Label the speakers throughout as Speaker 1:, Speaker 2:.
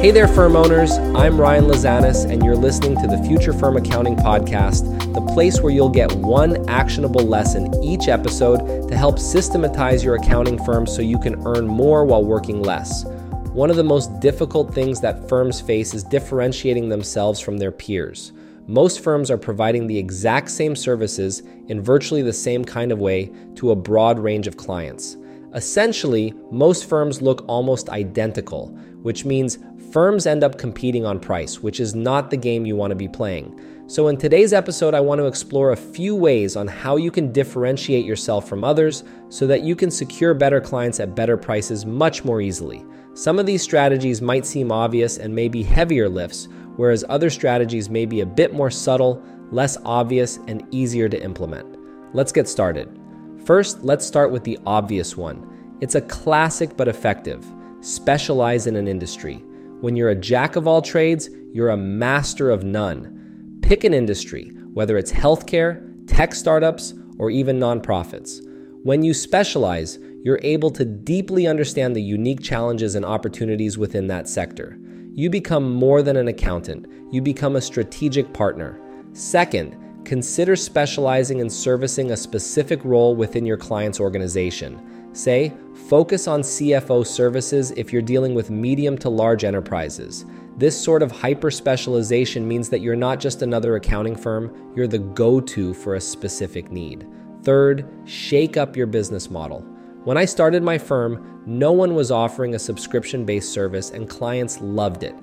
Speaker 1: Hey there, firm owners. I'm Ryan Lazanis, and you're listening to the Future Firm Accounting Podcast, the place where you'll get one actionable lesson each episode to help systematize your accounting firm so you can earn more while working less. One of the most difficult things that firms face is differentiating themselves from their peers. Most firms are providing the exact same services in virtually the same kind of way to a broad range of clients. Essentially, most firms look almost identical, which means firms end up competing on price, which is not the game you want to be playing. So, in today's episode, I want to explore a few ways on how you can differentiate yourself from others so that you can secure better clients at better prices much more easily. Some of these strategies might seem obvious and may be heavier lifts, whereas other strategies may be a bit more subtle, less obvious, and easier to implement. Let's get started. First, let's start with the obvious one. It's a classic but effective specialize in an industry. When you're a jack of all trades, you're a master of none. Pick an industry, whether it's healthcare, tech startups, or even nonprofits. When you specialize, you're able to deeply understand the unique challenges and opportunities within that sector. You become more than an accountant, you become a strategic partner. Second, consider specializing in servicing a specific role within your client's organization. Say, focus on CFO services if you're dealing with medium to large enterprises. This sort of hyper specialization means that you're not just another accounting firm, you're the go to for a specific need. Third, shake up your business model. When I started my firm, no one was offering a subscription based service and clients loved it.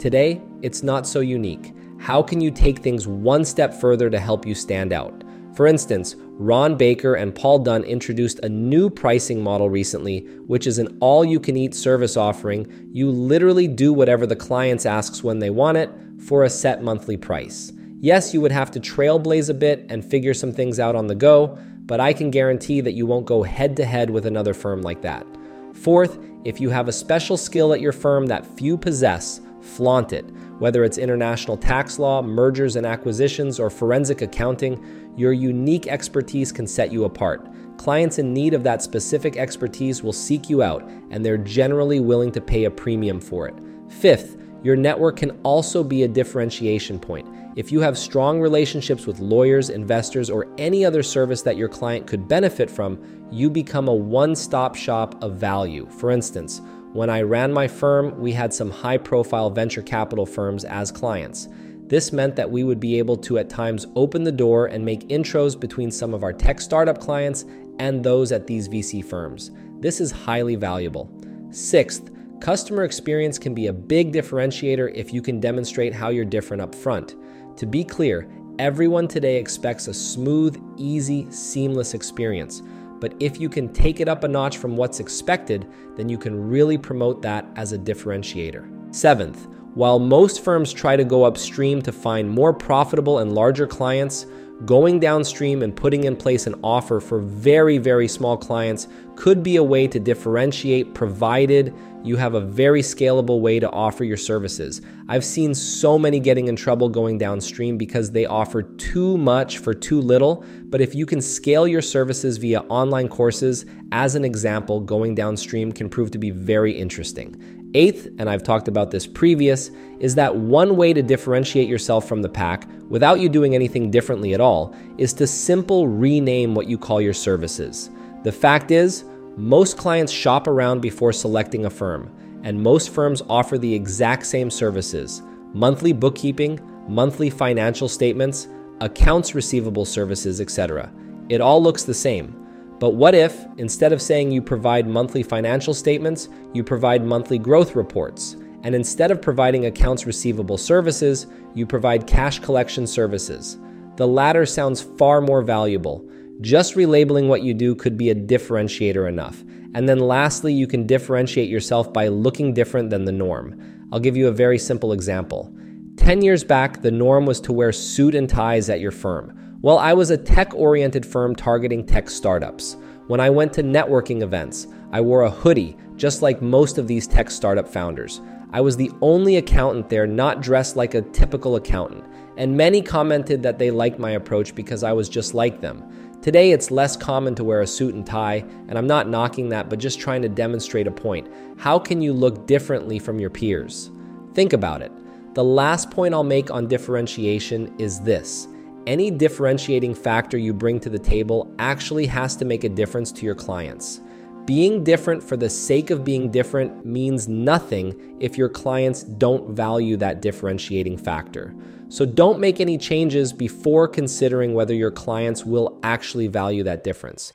Speaker 1: Today, it's not so unique. How can you take things one step further to help you stand out? For instance, Ron Baker and Paul Dunn introduced a new pricing model recently, which is an all you can eat service offering. You literally do whatever the clients asks when they want it for a set monthly price. Yes, you would have to trailblaze a bit and figure some things out on the go, but I can guarantee that you won't go head to head with another firm like that. Fourth, if you have a special skill at your firm that few possess, flaunt it. Whether it's international tax law, mergers and acquisitions, or forensic accounting, your unique expertise can set you apart. Clients in need of that specific expertise will seek you out, and they're generally willing to pay a premium for it. Fifth, your network can also be a differentiation point. If you have strong relationships with lawyers, investors, or any other service that your client could benefit from, you become a one stop shop of value. For instance, when I ran my firm, we had some high profile venture capital firms as clients. This meant that we would be able to at times open the door and make intros between some of our tech startup clients and those at these VC firms. This is highly valuable. Sixth, customer experience can be a big differentiator if you can demonstrate how you're different up front. To be clear, everyone today expects a smooth, easy, seamless experience. But if you can take it up a notch from what's expected, then you can really promote that as a differentiator. Seventh, while most firms try to go upstream to find more profitable and larger clients, going downstream and putting in place an offer for very, very small clients could be a way to differentiate provided you have a very scalable way to offer your services. I've seen so many getting in trouble going downstream because they offer too much for too little. But if you can scale your services via online courses, as an example, going downstream can prove to be very interesting. Eighth, and I've talked about this previous, is that one way to differentiate yourself from the pack without you doing anything differently at all is to simple rename what you call your services. The fact is, most clients shop around before selecting a firm, and most firms offer the exact same services monthly bookkeeping, monthly financial statements, accounts receivable services, etc. It all looks the same. But what if, instead of saying you provide monthly financial statements, you provide monthly growth reports? And instead of providing accounts receivable services, you provide cash collection services. The latter sounds far more valuable. Just relabeling what you do could be a differentiator enough. And then lastly, you can differentiate yourself by looking different than the norm. I'll give you a very simple example. 10 years back, the norm was to wear suit and ties at your firm. Well, I was a tech oriented firm targeting tech startups. When I went to networking events, I wore a hoodie, just like most of these tech startup founders. I was the only accountant there not dressed like a typical accountant. and many commented that they liked my approach because I was just like them. Today, it's less common to wear a suit and tie, and I'm not knocking that, but just trying to demonstrate a point. How can you look differently from your peers? Think about it. The last point I'll make on differentiation is this any differentiating factor you bring to the table actually has to make a difference to your clients. Being different for the sake of being different means nothing if your clients don't value that differentiating factor. So don't make any changes before considering whether your clients will actually value that difference.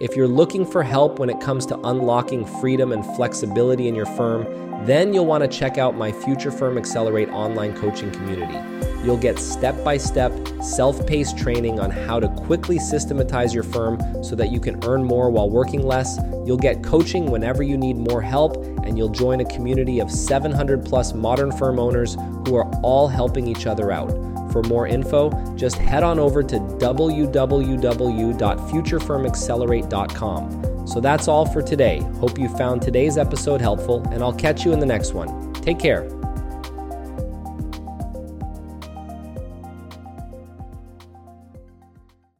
Speaker 1: If you're looking for help when it comes to unlocking freedom and flexibility in your firm, then you'll want to check out my Future Firm Accelerate online coaching community. You'll get step by step, self paced training on how to quickly systematize your firm so that you can earn more while working less. You'll get coaching whenever you need more help, and you'll join a community of 700 plus modern firm owners who are all helping each other out. For more info, just head on over to www.futurefirmaccelerate.com. So that's all for today. Hope you found today's episode helpful, and I'll catch you in the next one. Take care.